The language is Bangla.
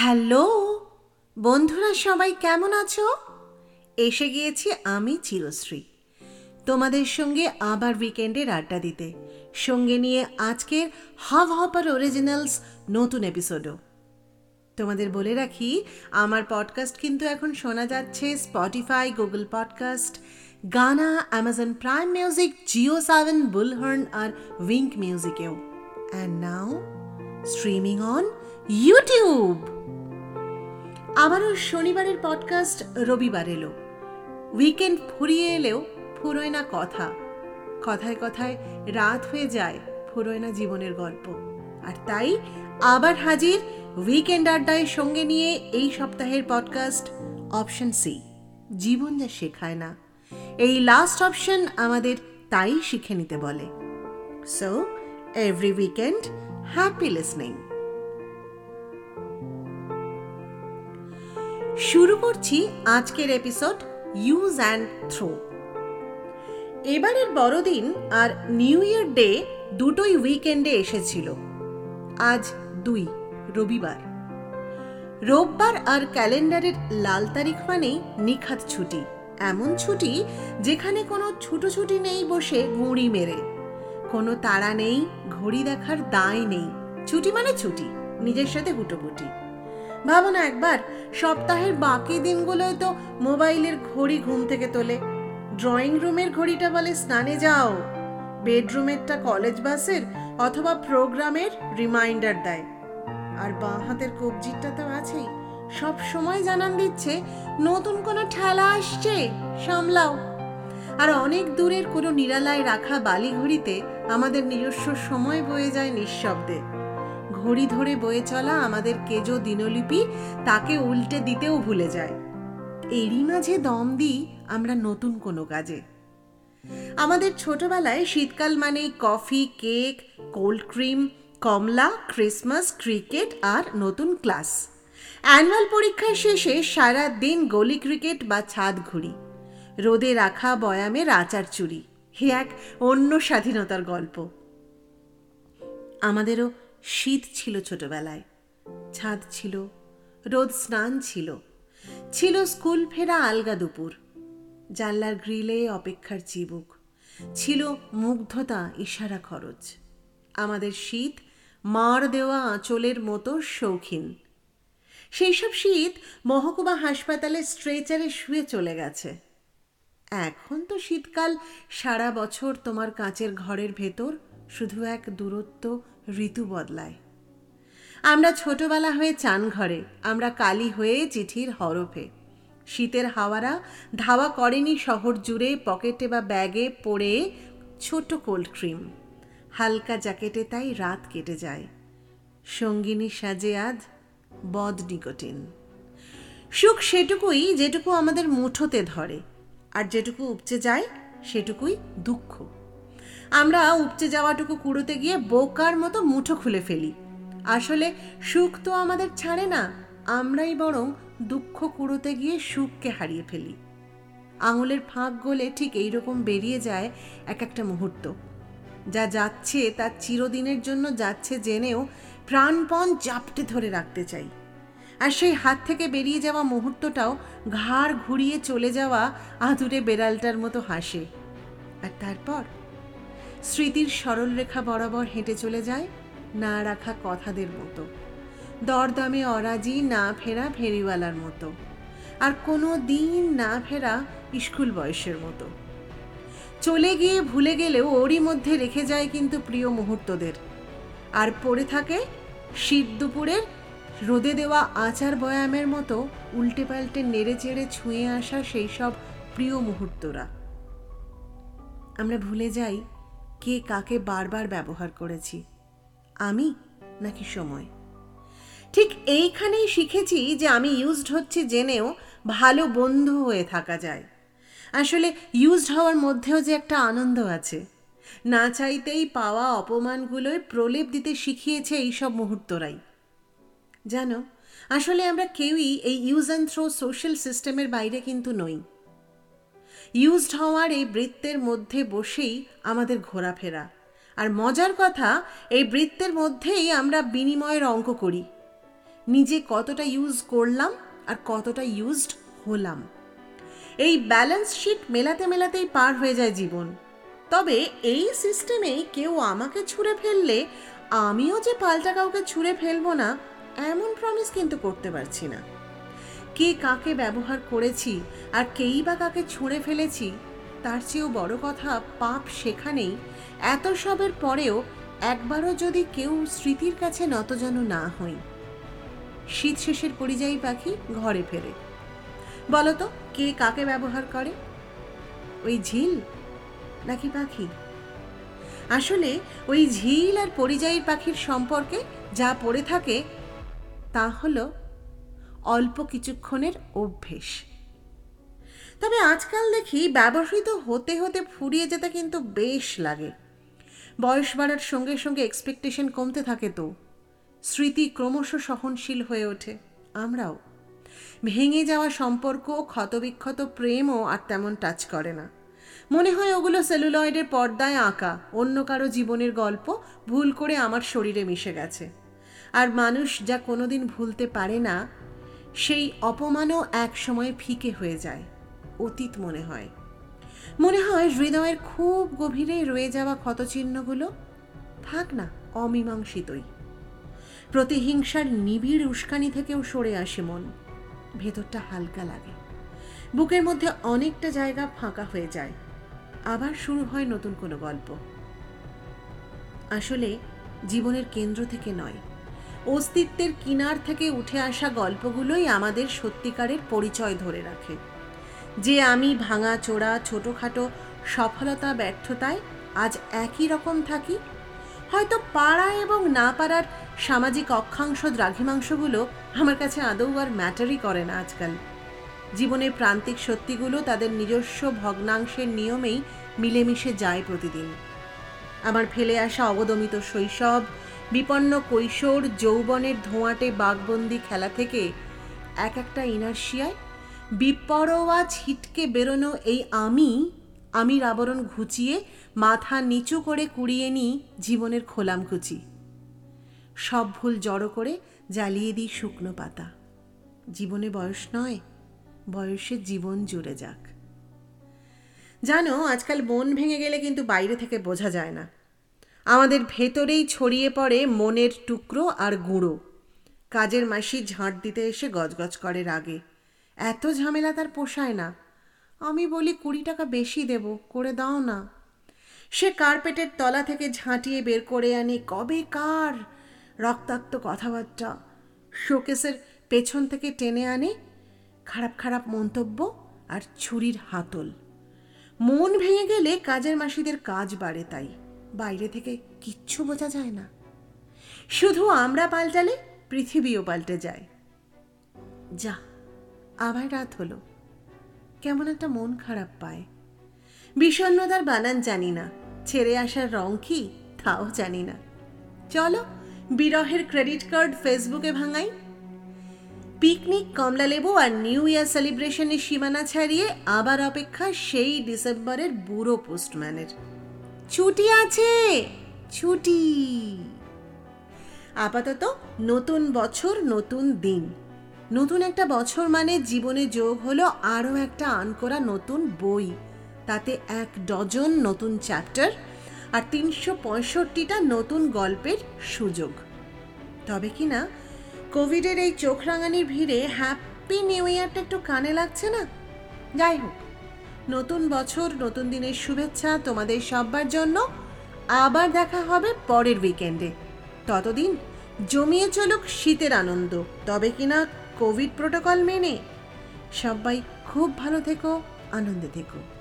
হ্যালো, বন্ধুরা সবাই কেমন আছো? এসে গিয়েছি আমি চিরশ্রী, তোমাদের সঙ্গে আবার উইকেন্ডের আড্ডা দিতে। সঙ্গে নিয়ে আজকের হাভ হপার অরিজিনালস নতুন এপিসোডও তোমাদের বলে রাখি, আমার পডকাস্ট কিন্তু এখন শোনা যাচ্ছে Spotify Google podcast Gaana Amazon Prime Music JioSaavn Bullhorn R Wynk মিউজিকেও and now streaming on YouTube আবারও শনিবারের পডকাস্ট রবিবার এলো। উইকেন্ড ফুরিয়ে এলেও ফুরোয় না কথা। কথায় কথায় রাত হয়ে যায় ফুরোয় না জীবনের গল্প। আর তাই আবার হাজির উইকেন্ড আড্ডায় সঙ্গে নিয়ে এই সপ্তাহের পডকাস্ট অপশন সি জীবন যা শেখায় না। এই লাস্ট অপশন আমাদের তাই শিখে নিতে বলে। So every weekend happy listening শুরু করছি আজকের এপিসোড ইউজ অ্যান্ড থ্রো এবারের বড়দিন আর নিউ ইয়ার ডে দুটোই উইকেন্ডে এসেছিল। আজ দুই, রবিবার। রোববার আর ক্যালেন্ডারের লাল তারিখ মানেই নিখাত ছুটি। এমন ছুটি যেখানে কোনো ছুটোছুটি নেই বসে গুঁড়ি মেরে। কোনো তাড়া নেই, ঘড়ি দেখার দায় নেই। ছুটি মানে ছুটি, নিজের সাথে হুটোপুটি। ভাবো না একবার, সপ্তাহের বাকি দিনগুলোয় তো মোবাইলের ঘড়ি ঘুম থেকে তোলে। ড্রয়িং রুমের ঘড়িটা বলে স্নানে যাও। বেডরুমেরটা কলেজ বাসের অথবা প্রোগ্রামের রিমাইন্ডার দেয়। আর বাঁ হাতের কবজিটা তো আছেই। সব সময় জানান দিচ্ছে, নতুন কোনো ঠেলা আসছে, সামলাও। আর অনেক দূরের কোনো নিরালায় রাখা বালি ঘড়িতে আমাদের নিজস্ব সময় বয়ে যায় নিঃশব্দে। ঘড়ি ধরে বয়ে চলা আমাদের কেজো দিনলিপি তাকে উল্টে দিতেও ভুলে যায়। এরই মাঝে দম দিই আমরা নতুন কোনো কাজে। আমাদের ছোটবেলায় শীতকাল মানেই কফি, কেক, কোল্ড ক্রিম, কমলা, ক্রিসমাস, ক্রিকেট আর নতুন ক্লাস। অ্যানুয়াল পরীক্ষার শেষে সারা দিন গলি ক্রিকেট বা ছাদ ঘুরি। রোদে রাখা বয়ামের আচার চুরি। হে এক অন্য স্বাধীনতার গল্প। আমাদেরও শীত ছিল ছোটবেলায়। ছাদ ছিল, রোদ স্নান ছিল। ছিল স্কুল ফেরা আলগা দুপুর। জানলার গ্রিলে অপেক্ষার চিবুক। ছিল মুগ্ধতা, ইশারা খরচ। আমাদের শীত মার দেওয়া আঁচলের মতো শৌখিন। সেই সব শীত মহকুমা হাসপাতালে স্ট্রেচারে শুয়ে চলে গেছে। এখন তো শীতকাল, সারা বছর তোমার কাঁচের ঘরের ভেতর শুধু এক দূরত্ব ঋতু বদলায়। আমরা ছোটবেলা হয়ে চান ঘরে, আমরা কালি হয়ে চিঠির হরফে। শীতের হাওয়ারা ধাওয়া করেনি শহর জুড়ে, পকেটে বা ব্যাগে পড়ে ছোট কোল্ড ক্রিম। হালকা জ্যাকেটে তাই রাত কেটে যায়। সঙ্গিনী সাজে আজ বদ নিকোটিন। সুখ সেটুকুই যেটুকু আমাদের মুঠোতে ধরে, আর যেটুকু উপচে যায় সেটুকুই দুঃখ। আমরা উপচে যাওয়াটুকু কুড়োতে গিয়ে বোকার মতো মুঠো খুলে ফেলি। আসলে সুখ তো আমাদের ছাড়ে না, আমরাই বরং দুঃখ কুড়োতে গিয়ে সুখকে হারিয়ে ফেলি। আঙুলের ফাঁক গলে ঠিক এইরকম বেরিয়ে যায় এক একটা মুহূর্ত। যা যাচ্ছে তার চিরদিনের জন্য যাচ্ছে জেনেও প্রাণপণ জাপটে ধরে রাখতে চাই। আর সেই হাত থেকে বেরিয়ে যাওয়া মুহূর্তটাও ঘাড় ঘুরিয়ে চলে যাওয়া আধুরে বেড়ালটার মতো হাসে। আর তারপর? স্মৃতির সরল রেখা বরাবর হেঁটে চলে যায় না রাখা কথাদের মতো। দরদামে অরাজি, না ফেরা ফেরিওয়ালার মতো। আর কোনো দিন না ফেরা স্কুল বয়সের মতো। চলে গিয়ে ভুলে গেলেও ওরই মধ্যে রেখে যায় কিন্তু প্রিয় মুহূর্তদের। আর পড়ে থাকে শীত দুপুরের রোদে দেওয়া আচার বয়ামের মতো উল্টে পাল্টে নেড়ে চেড়ে ছুঁয়ে আসা সেই সব প্রিয় মুহূর্তরা। আমরা ভুলে যাই কে কাকে বারবার ব্যবহার করেছি? আমি নাকি সময়? ঠিক এইখানেই শিখেছি যে আমি ইউজড হচ্ছি জেনেও ভালো বন্ধু হয়ে থাকা যায়। আসলে ইউজড হওয়ার মধ্যেও যে একটা আনন্দ আছে। না চাইতেই পাওয়া অপমানগুলোয় প্রলেপ দিতে শিখিয়েছে এইসব মুহূর্তরাই। জানো, আসলে আমরা কেউই এই ইউজ অ্যান্ড থ্রো সোশ্যাল সিস্টেমের বাইরে কিন্তু নই। ইউজড হওয়ার এই বৃত্তের মধ্যে বসেই আমাদের ঘোরাফেরা। আর মজার কথা, এই বৃত্তের মধ্যেই আমরা বিনিময়ের অঙ্ক করি। নিজে কতটা ইউজ করলাম আর কতটা ইউজড হলাম। এই ব্যালেন্স শিট মেলাতে মেলাতেই পার হয়ে যায় জীবন। তবে এই সিস্টেমেই কেউ আমাকে ছুঁড়ে ফেললে, আমিও যে পাল্টা কাউকে ছুঁড়ে ফেলব না, এমন প্রমিস কিন্তু করতে পারছি না। কে কাকে ব্যবহার করেছি আর কেই বা কাকে ছুঁড়ে ফেলেছি, তার চেয়েও বড় কথা পাপ সেখানেই। এত সবের পরেও একবারও যদি কেউ স্মৃতির কাছে নতজন না হই। শীত শেষের পরিযায়ী পাখি ঘরে ফেরে। বলতো, কে কাকে ব্যবহার করে? ওই ঝিল নাকি পাখি? আসলে ওই ঝিল আর পরিযায়ী পাখির সম্পর্কে যা পড়ে থাকে তা হলো অল্প কিছুক্ষণের অভ্যেস। তবে আজকাল দেখি ব্যবহৃত হতে হতে ফুরিয়ে যেতে কিন্তু বেশ লাগে। বয়স বাড়ার সঙ্গে সঙ্গে এক্সপেকটেশন কমতে থাকে তো। স্মৃতি ক্রমশ সহনশীল হয়ে ওঠে, আমরাও। ভেঙে যাওয়া সম্পর্ক, ক্ষতবিক্ষত প্রেমও আর তেমন টাচ করে না। মনে হয় ওগুলো সেলুলয়েডের পর্দায় আঁকা, অন্য কারও জীবনের গল্প ভুল করে আমার শরীরে মিশে গেছে। আর মানুষ যা কোনোদিন ভুলতে পারে না সেই অপমানও এক সময় ফিকে হয়ে যায়, অতীত মনে হয়। মনে হয় হৃদয়ের খুব গভীরে রয়ে যাওয়া ক্ষতচিহ্নগুলো থাক না, অমীমাংসিতই। প্রতিহিংসার নিবিড় উস্কানি থেকেও সরে আসে মন, ভেতরটা হালকা লাগে। বুকের মধ্যে অনেকটা জায়গা ফাঁকা হয়ে যায়। আবার শুরু হয় নতুন কোনো গল্প। আসলে জীবনের কেন্দ্র থেকে নয় অস্তিত্বের কিনার থেকে উঠে আসা গল্পগুলোই আমাদের সত্যিকারের পরিচয় ধরে রাখে। যে আমি ভাঙা চোরা ছোটোখাটো সফলতা ব্যর্থতায় আজ একই রকম থাকি, হয়তো পাড়া এবং না পাড়ার সামাজিক অক্ষাংশ দ্রাঘিমাংশগুলো আমার কাছে আদৌ আর ম্যাটারই করে না আজকাল। জীবনের প্রান্তিক সত্যিগুলো তাদের নিজস্ব ভগ্নাংশের নিয়মেই মিলেমিশে যায় প্রতিদিন। আমার ফেলে আসা অবদমিত শৈশব বিপন্ন কৈশোর যৌবনের ধোঁয়াটে বাঘবন্দি খেলা থেকে এক একটা ইনার্শিয়ায় বিপরোয়া ছিটকে বেরোনো এই আমি, আমির আবরণ ঘুচিয়ে মাথা নিচু করে কুড়িয়ে নিই জীবনের খোলামকুচি। সব ভুল জড়ো করে জ্বালিয়ে দিই শুকনো পাতা। জীবনে বয়স নয়, বয়সে জীবন জুড়ে যাক। জানো, আজকাল মন ভেঙে গেলে কিন্তু বাইরে থেকে বোঝা যায় না। আমাদের ভেতরেই ছড়িয়ে পড়ে মনের টুকরো আর গুঁড়ো। কাজের মাসি ঝাঁট দিতে এসে গজগজ করে রাগে। এত ঝামেলা তার পোষায় না। আমি বলি, কুড়ি টাকা বেশি দেব, করে দাও না। সে কার্পেটের তলা থেকে ঝাঁটিয়ে বের করে আনে। কবে কার রক্তাক্ত কথাবার্তা। শোকেসের পেছন থেকে টেনে আনে। খারাপ খারাপ মন্তব্য আর ছুরির হাতল। মন ভেঙে গেলে কাজের মাসিদের কাজ বাড়ে তাই। বাইরে থেকে কিচ্ছু বোঝা যায় না। শুধু আমরা পাল্টালে পৃথিবীও পাল্টে যায়। যা, আবার রাত হলো। কেমন একটা মন খারাপ পায়। বিষণ্ণতার বানান জানি না। ছেড়ে আসার রং কি, তাও জানি না। চলো, বিরহের ক্রেডিট কার্ড ফেসবুকে ভাঙাই। পিকনিক কমলালেবু আর নিউ ইয়ার সেলিব্রেশনের সীমানা ছাড়িয়ে আবার অপেক্ষা সেই ডিসেম্বরের বুড়ো পোস্টম্যানের। ছুটি আছে, ছুটি। আপাতত নতুন বছর, নতুন দিন। নতুন একটা বছর মানে জীবনে যোগ হলো আরও একটা আন করা নতুন বই। তাতে এক ডজন নতুন চ্যাপ্টার আর তিনশো পঁয়ষট্টিটা নতুন গল্পের সুযোগ। তবে কি না, কোভিডের এই চোখ রাঙানির ভিড়ে হ্যাপি নিউ ইয়ারটা একটু কানে লাগছে না? যাই হোক। নতুন বছর, নতুন দিনের শুভেচ্ছা তোমাদের সবার জন্য। আবার দেখা হবে পরের উইকেন্ডে ততদিন জমিয়ে চলুক শীতের আনন্দ, তবে কিনা কোভিড প্রোটোকল মেনে। সবাই খুব ভালো থেকো, আনন্দে থেকো।